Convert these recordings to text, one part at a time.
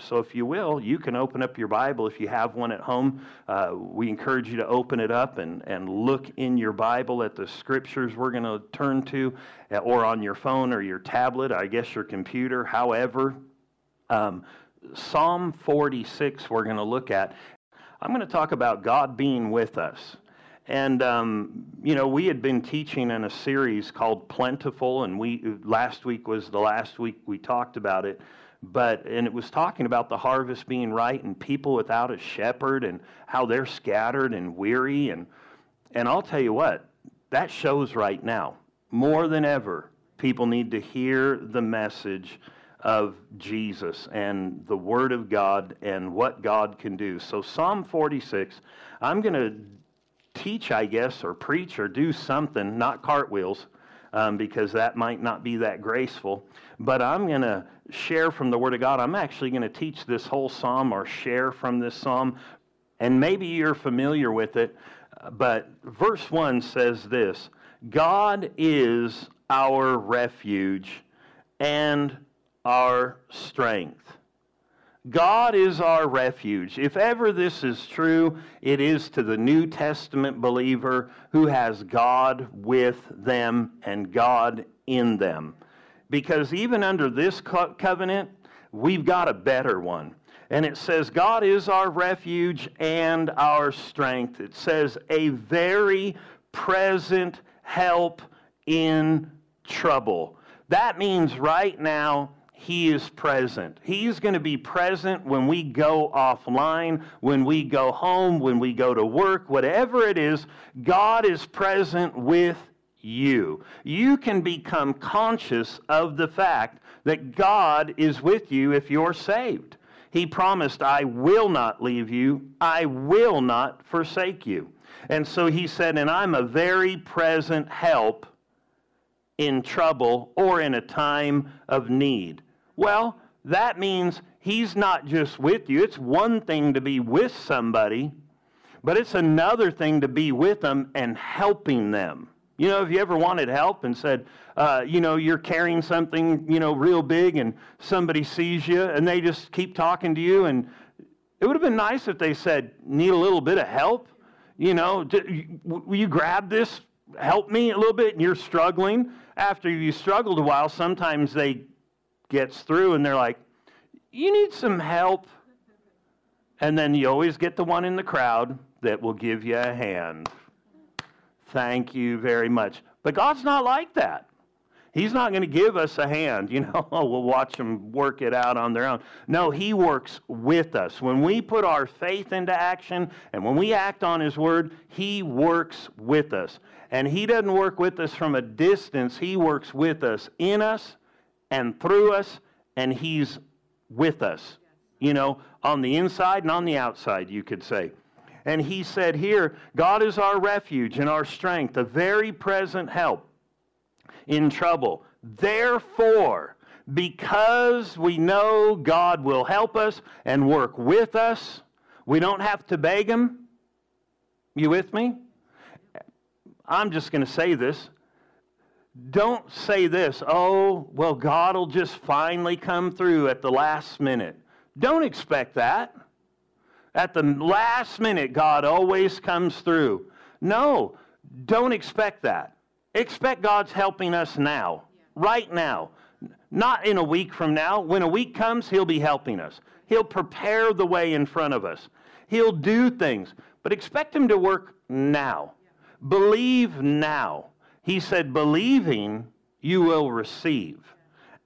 So, if you will, you can open up your Bible if you have one at home. Uh, we encourage you to open it up and, and look in your Bible at the scriptures we're going to turn to, uh, or on your phone or your tablet, I guess your computer, however. Um, Psalm 46, we're going to look at. I'm going to talk about God being with us. And um, you know, we had been teaching in a series called Plentiful, and we last week was the last week we talked about it but and it was talking about the harvest being right and people without a shepherd and how they're scattered and weary and and I'll tell you what that shows right now more than ever people need to hear the message of Jesus and the word of God and what God can do. So Psalm 46 I'm going to teach I guess or preach or do something not cartwheels um, because that might not be that graceful. But I'm going to share from the Word of God. I'm actually going to teach this whole psalm or share from this psalm. And maybe you're familiar with it, but verse 1 says this God is our refuge and our strength. God is our refuge. If ever this is true, it is to the New Testament believer who has God with them and God in them. Because even under this covenant, we've got a better one. And it says, God is our refuge and our strength. It says, a very present help in trouble. That means right now, he is present. He's going to be present when we go offline, when we go home, when we go to work, whatever it is, God is present with you. You can become conscious of the fact that God is with you if you're saved. He promised, I will not leave you, I will not forsake you. And so he said, and I'm a very present help in trouble or in a time of need. Well, that means he's not just with you. It's one thing to be with somebody, but it's another thing to be with them and helping them. You know, if you ever wanted help and said, uh, you know, you're carrying something, you know, real big and somebody sees you and they just keep talking to you, and it would have been nice if they said, need a little bit of help. You know, will you grab this, help me a little bit, and you're struggling. After you struggled a while, sometimes they gets through and they're like, You need some help. And then you always get the one in the crowd that will give you a hand. Thank you very much. But God's not like that. He's not going to give us a hand, you know, oh, we'll watch them work it out on their own. No, He works with us. When we put our faith into action and when we act on His word, He works with us. And He doesn't work with us from a distance, He works with us, in us, and through us, and He's with us, you know, on the inside and on the outside, you could say. And He said here, God is our refuge and our strength, a very present help in trouble. Therefore, because we know God will help us and work with us, we don't have to beg Him. You with me? I'm just going to say this don't say this, oh, well, God will just finally come through at the last minute. Don't expect that. At the last minute, God always comes through. No, don't expect that. Expect God's helping us now, right now, not in a week from now. When a week comes, He'll be helping us. He'll prepare the way in front of us. He'll do things, but expect Him to work now. Believe now. He said, believing you will receive.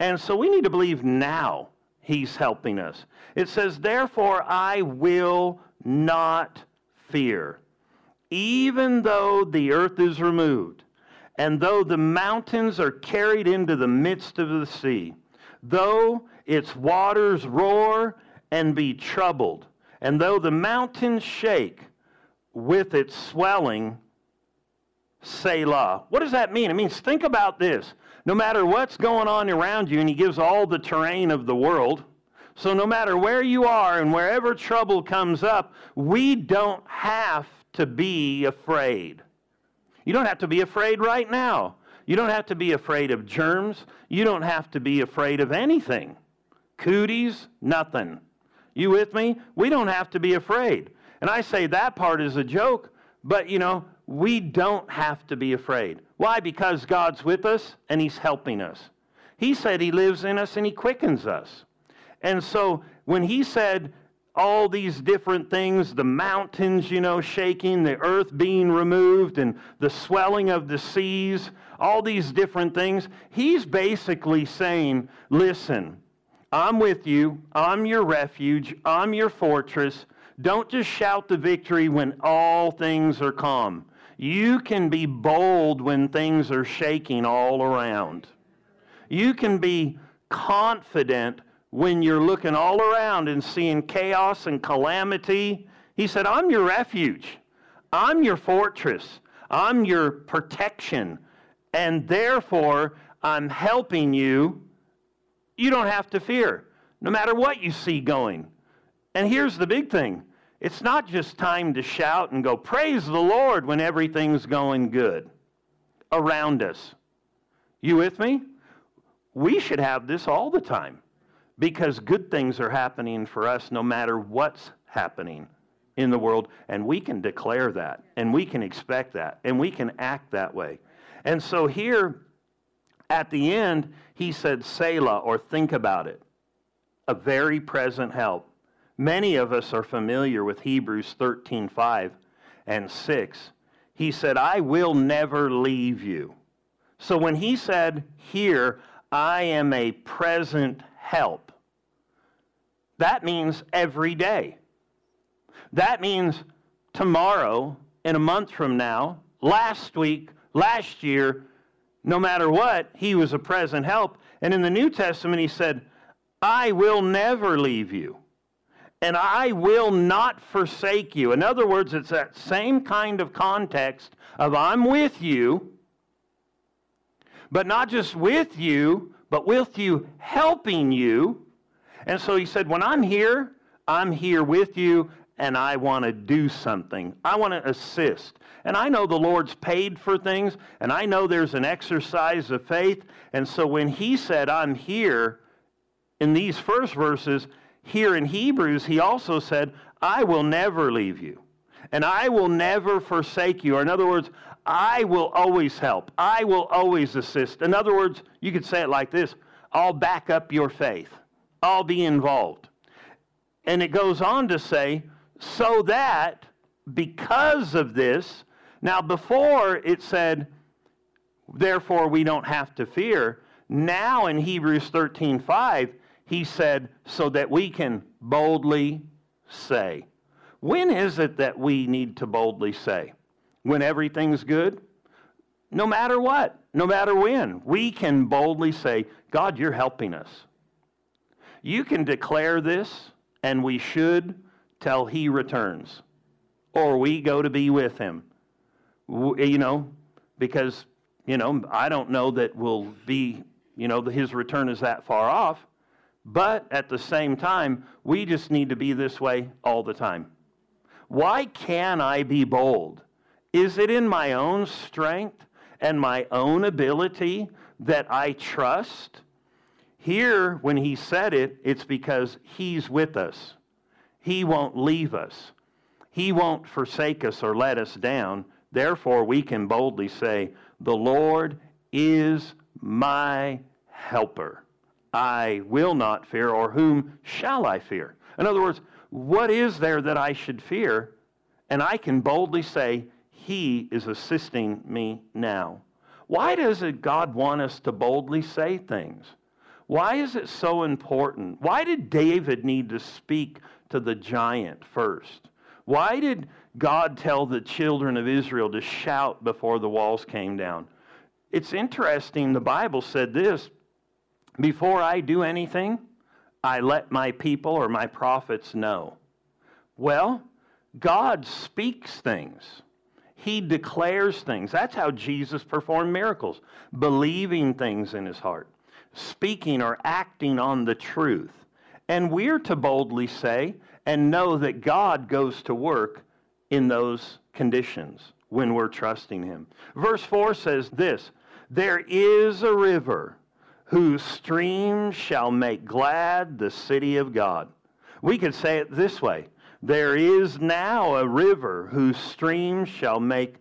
And so we need to believe now he's helping us. It says, therefore, I will not fear, even though the earth is removed, and though the mountains are carried into the midst of the sea, though its waters roar and be troubled, and though the mountains shake with its swelling, Selah. What does that mean? It means think about this. No matter what's going on around you, and he gives all the terrain of the world. So no matter where you are and wherever trouble comes up, we don't have to be afraid. You don't have to be afraid right now. You don't have to be afraid of germs. You don't have to be afraid of anything. Cooties, nothing. You with me? We don't have to be afraid. And I say that part is a joke, but you know, we don't have to be afraid. Why? Because God's with us and He's helping us. He said He lives in us and He quickens us. And so when He said all these different things, the mountains, you know, shaking, the earth being removed, and the swelling of the seas, all these different things, He's basically saying, listen, I'm with you. I'm your refuge. I'm your fortress. Don't just shout the victory when all things are calm. You can be bold when things are shaking all around. You can be confident when you're looking all around and seeing chaos and calamity. He said, I'm your refuge. I'm your fortress. I'm your protection. And therefore, I'm helping you you don't have to fear, no matter what you see going. And here's the big thing it's not just time to shout and go, Praise the Lord when everything's going good around us. You with me? We should have this all the time because good things are happening for us no matter what's happening in the world. And we can declare that, and we can expect that, and we can act that way. And so here, at the end, he said, Selah, or think about it. A very present help. Many of us are familiar with Hebrews 13 5 and 6. He said, I will never leave you. So when he said, Here, I am a present help, that means every day. That means tomorrow, in a month from now, last week, last year, no matter what, he was a present help. And in the New Testament, he said, I will never leave you, and I will not forsake you. In other words, it's that same kind of context of I'm with you, but not just with you, but with you, helping you. And so he said, When I'm here, I'm here with you, and I want to do something. I want to assist. And I know the Lord's paid for things, and I know there's an exercise of faith. And so when He said, I'm here, in these first verses, here in Hebrews, He also said, I will never leave you, and I will never forsake you. Or in other words, I will always help. I will always assist. In other words, you could say it like this I'll back up your faith, I'll be involved. And it goes on to say, so that because of this, now before it said, therefore we don't have to fear. Now in Hebrews 13 5, he said, so that we can boldly say. When is it that we need to boldly say? When everything's good? No matter what, no matter when, we can boldly say, God, you're helping us. You can declare this, and we should till he returns, or we go to be with him. You know, because, you know, I don't know that we'll be, you know, his return is that far off. But at the same time, we just need to be this way all the time. Why can I be bold? Is it in my own strength and my own ability that I trust? Here, when he said it, it's because he's with us. He won't leave us. He won't forsake us or let us down. Therefore, we can boldly say, The Lord is my helper. I will not fear, or whom shall I fear? In other words, what is there that I should fear? And I can boldly say, He is assisting me now. Why does God want us to boldly say things? Why is it so important? Why did David need to speak to the giant first? Why did God tell the children of Israel to shout before the walls came down? It's interesting, the Bible said this before I do anything, I let my people or my prophets know. Well, God speaks things. He declares things. That's how Jesus performed miracles, believing things in his heart, speaking or acting on the truth. And we're to boldly say and know that God goes to work in those conditions when we're trusting Him. Verse 4 says this There is a river whose streams shall make glad the city of God, We could say it this way There is now a river whose streams shall make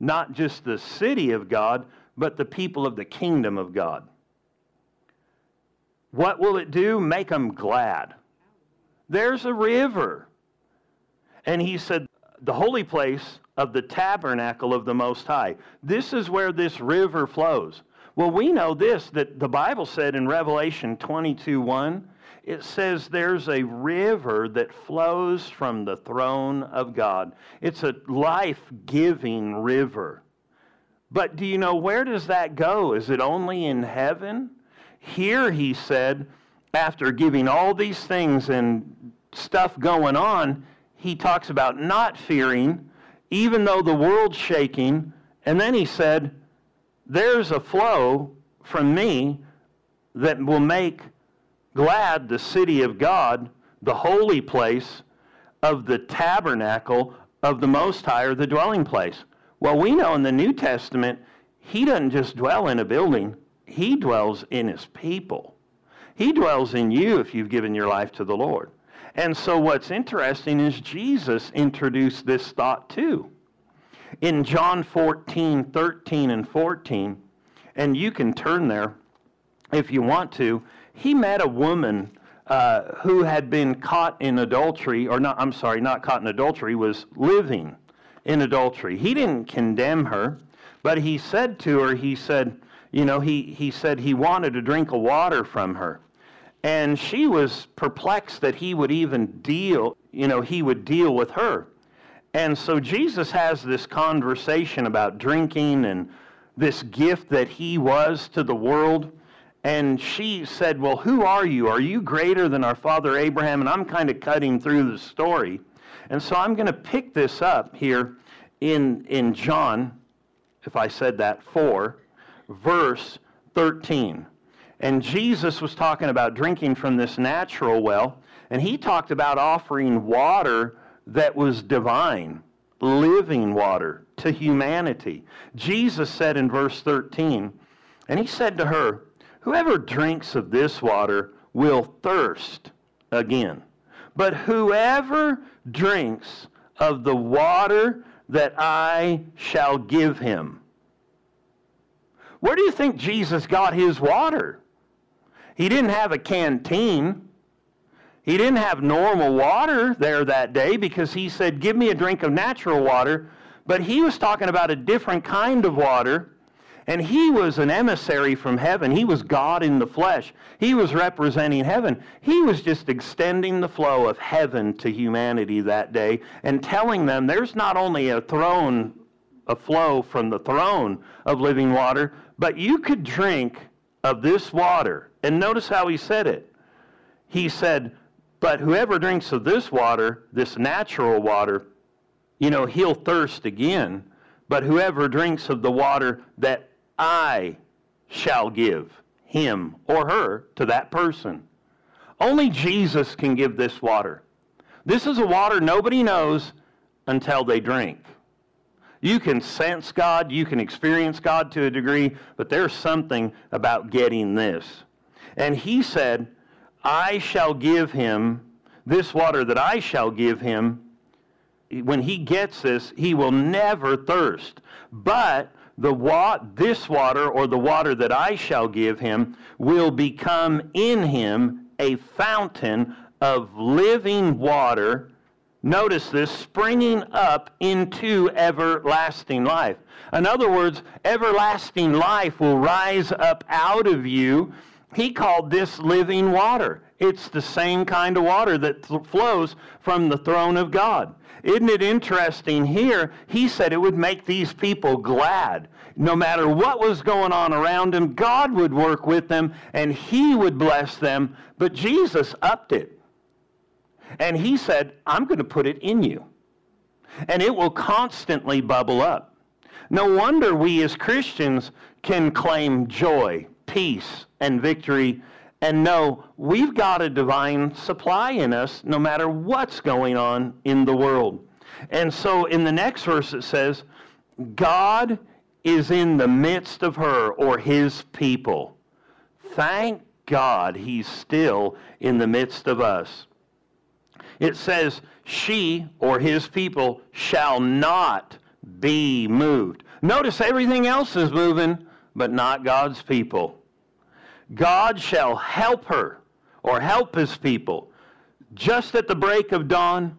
not just the city of God, but the people of the kingdom of God. What will it do? Make them glad. There's a river. And he said, the holy place of the tabernacle of the Most High. This is where this river flows. Well, we know this that the Bible said in Revelation 22 1, it says there's a river that flows from the throne of God. It's a life giving river. But do you know where does that go? Is it only in heaven? Here he said, after giving all these things and stuff going on, he talks about not fearing, even though the world's shaking. And then he said, There's a flow from me that will make glad the city of God, the holy place of the tabernacle of the Most High, or the dwelling place. Well, we know in the New Testament, he doesn't just dwell in a building, he dwells in his people. He dwells in you if you've given your life to the Lord. And so what's interesting is Jesus introduced this thought too. In John 14, 13, and 14, and you can turn there if you want to, he met a woman uh, who had been caught in adultery, or not, I'm sorry, not caught in adultery, was living in adultery. He didn't condemn her, but he said to her, he said, you know, he, he said he wanted a drink of water from her. And she was perplexed that he would even deal, you know, he would deal with her. And so Jesus has this conversation about drinking and this gift that he was to the world. And she said, Well, who are you? Are you greater than our father Abraham? And I'm kind of cutting through the story. And so I'm going to pick this up here in, in John, if I said that, 4, verse 13. And Jesus was talking about drinking from this natural well, and he talked about offering water that was divine, living water to humanity. Jesus said in verse 13, and he said to her, Whoever drinks of this water will thirst again. But whoever drinks of the water that I shall give him. Where do you think Jesus got his water? He didn't have a canteen. He didn't have normal water there that day because he said, Give me a drink of natural water. But he was talking about a different kind of water. And he was an emissary from heaven. He was God in the flesh. He was representing heaven. He was just extending the flow of heaven to humanity that day and telling them there's not only a throne, a flow from the throne of living water, but you could drink of this water. And notice how he said it. He said, But whoever drinks of this water, this natural water, you know, he'll thirst again. But whoever drinks of the water that I shall give him or her to that person. Only Jesus can give this water. This is a water nobody knows until they drink. You can sense God, you can experience God to a degree, but there's something about getting this. And he said, I shall give him this water that I shall give him. When he gets this, he will never thirst. But the wa- this water, or the water that I shall give him, will become in him a fountain of living water Notice this springing up into everlasting life. In other words, everlasting life will rise up out of you. He called this living water. It's the same kind of water that th- flows from the throne of God. Isn't it interesting here? He said it would make these people glad. No matter what was going on around them, God would work with them and he would bless them. But Jesus upped it. And he said, I'm going to put it in you. And it will constantly bubble up. No wonder we as Christians can claim joy, peace, and victory and know we've got a divine supply in us no matter what's going on in the world. And so in the next verse it says, God is in the midst of her or his people. Thank God he's still in the midst of us. It says, She or his people shall not be moved. Notice everything else is moving, but not God's people. God shall help her or help his people. Just at the break of dawn,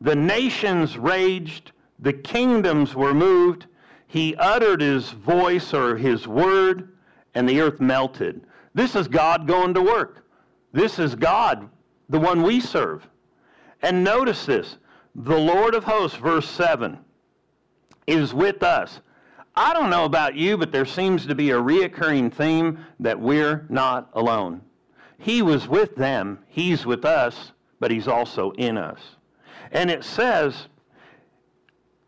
the nations raged, the kingdoms were moved. He uttered his voice or his word, and the earth melted. This is God going to work. This is God, the one we serve. And notice this the Lord of hosts, verse 7, is with us. I don't know about you, but there seems to be a reoccurring theme that we're not alone. He was with them, He's with us, but He's also in us. And it says,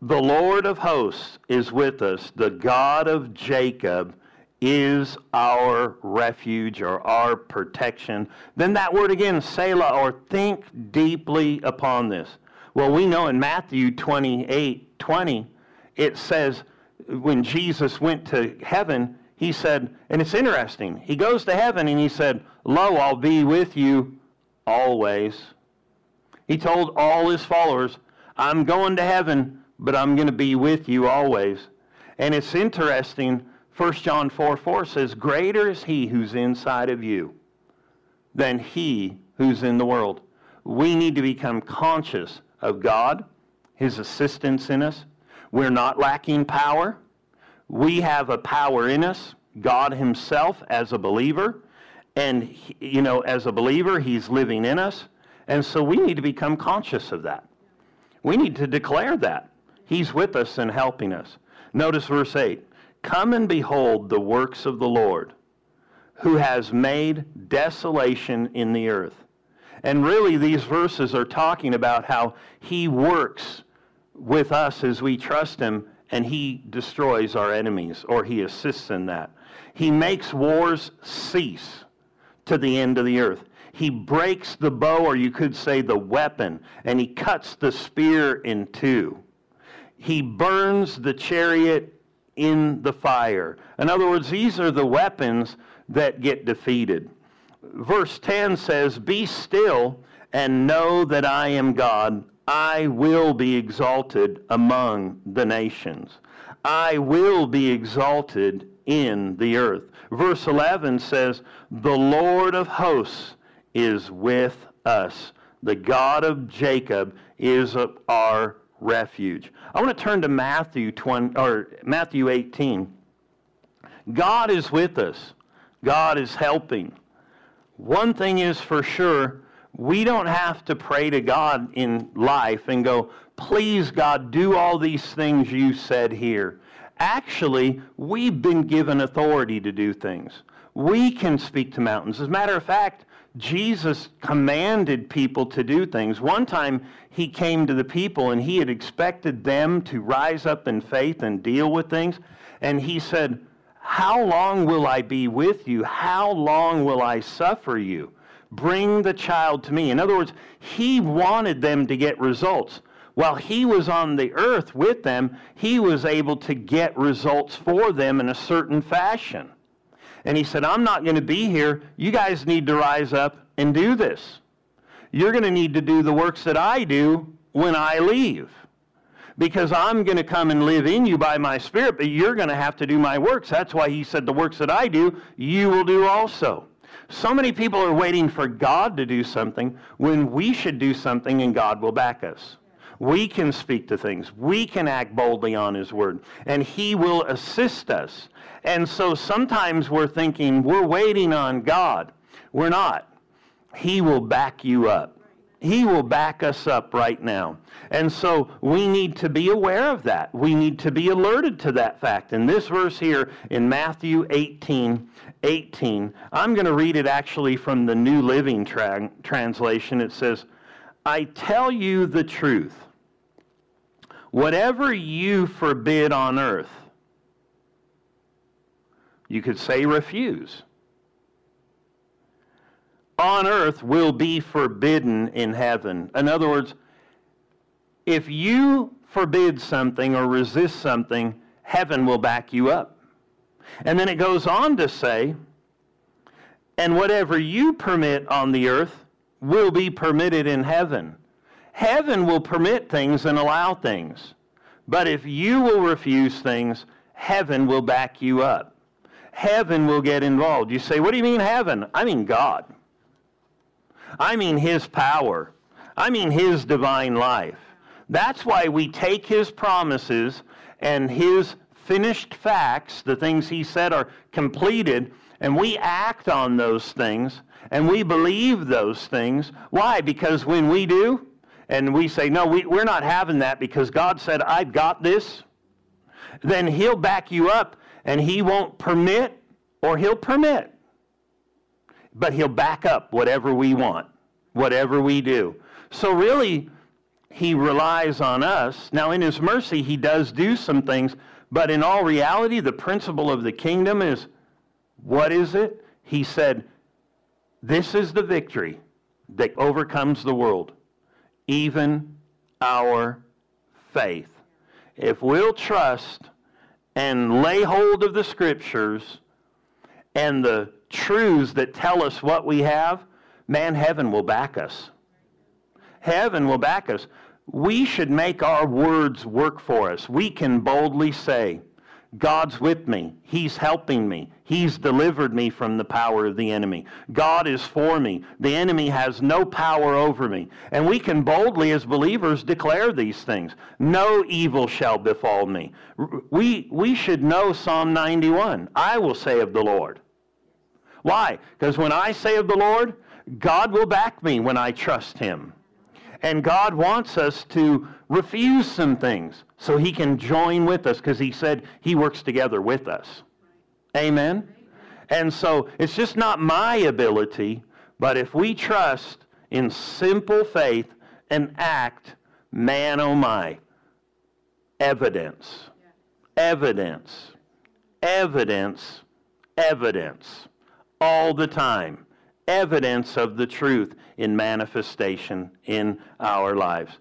The Lord of hosts is with us, the God of Jacob is our refuge or our protection. Then that word again, Selah, or think deeply upon this. Well, we know in Matthew 28 20, it says, when Jesus went to heaven, he said, and it's interesting, he goes to heaven and he said, Lo, I'll be with you always. He told all his followers, I'm going to heaven, but I'm going to be with you always. And it's interesting 1 John 4 4 says, Greater is he who's inside of you than he who's in the world. We need to become conscious of God, his assistance in us. We're not lacking power. We have a power in us, God himself as a believer. And, you know, as a believer, he's living in us. And so we need to become conscious of that. We need to declare that. He's with us and helping us. Notice verse 8. Come and behold the works of the Lord, who has made desolation in the earth. And really, these verses are talking about how he works with us as we trust him and he destroys our enemies or he assists in that. He makes wars cease to the end of the earth. He breaks the bow, or you could say the weapon, and he cuts the spear in two. He burns the chariot in the fire. In other words, these are the weapons that get defeated. Verse 10 says, Be still and know that I am God. I will be exalted among the nations. I will be exalted in the earth. Verse 11 says, The Lord of hosts is with us. The God of Jacob is our refuge. I want to turn to Matthew 20, or Matthew 18. God is with us. God is helping. One thing is for sure, we don't have to pray to God in life and go, please, God, do all these things you said here. Actually, we've been given authority to do things. We can speak to mountains. As a matter of fact, Jesus commanded people to do things. One time he came to the people and he had expected them to rise up in faith and deal with things. And he said, How long will I be with you? How long will I suffer you? Bring the child to me. In other words, he wanted them to get results. While he was on the earth with them, he was able to get results for them in a certain fashion. And he said, I'm not going to be here. You guys need to rise up and do this. You're going to need to do the works that I do when I leave. Because I'm going to come and live in you by my Spirit, but you're going to have to do my works. That's why he said, The works that I do, you will do also. So many people are waiting for God to do something when we should do something and God will back us. We can speak to things. We can act boldly on His Word. And He will assist us. And so sometimes we're thinking we're waiting on God. We're not. He will back you up. He will back us up right now. And so we need to be aware of that. We need to be alerted to that fact. In this verse here in Matthew 18, 18, I'm going to read it actually from the New Living tra- Translation. It says, I tell you the truth. Whatever you forbid on earth, you could say refuse, on earth will be forbidden in heaven. In other words, if you forbid something or resist something, heaven will back you up. And then it goes on to say, and whatever you permit on the earth will be permitted in heaven. Heaven will permit things and allow things. But if you will refuse things, heaven will back you up. Heaven will get involved. You say, What do you mean heaven? I mean God. I mean His power. I mean His divine life. That's why we take His promises and His finished facts, the things He said are completed, and we act on those things and we believe those things. Why? Because when we do, and we say, no, we, we're not having that because God said, I've got this, then He'll back you up and He won't permit or He'll permit. But He'll back up whatever we want, whatever we do. So really, He relies on us. Now, in His mercy, He does do some things, but in all reality, the principle of the kingdom is what is it? He said, This is the victory that overcomes the world, even our faith. If we'll trust and lay hold of the scriptures and the truths that tell us what we have, man, heaven will back us. Heaven will back us. We should make our words work for us. We can boldly say, God's with me. He's helping me. He's delivered me from the power of the enemy. God is for me. The enemy has no power over me. And we can boldly, as believers, declare these things. No evil shall befall me. We, we should know Psalm 91. I will say of the Lord. Why? Because when I say of the Lord, God will back me when I trust him. And God wants us to refuse some things so he can join with us because he said he works together with us. Amen? And so it's just not my ability, but if we trust in simple faith and act, man oh my, evidence, evidence, evidence, evidence, all the time evidence of the truth in manifestation in our lives.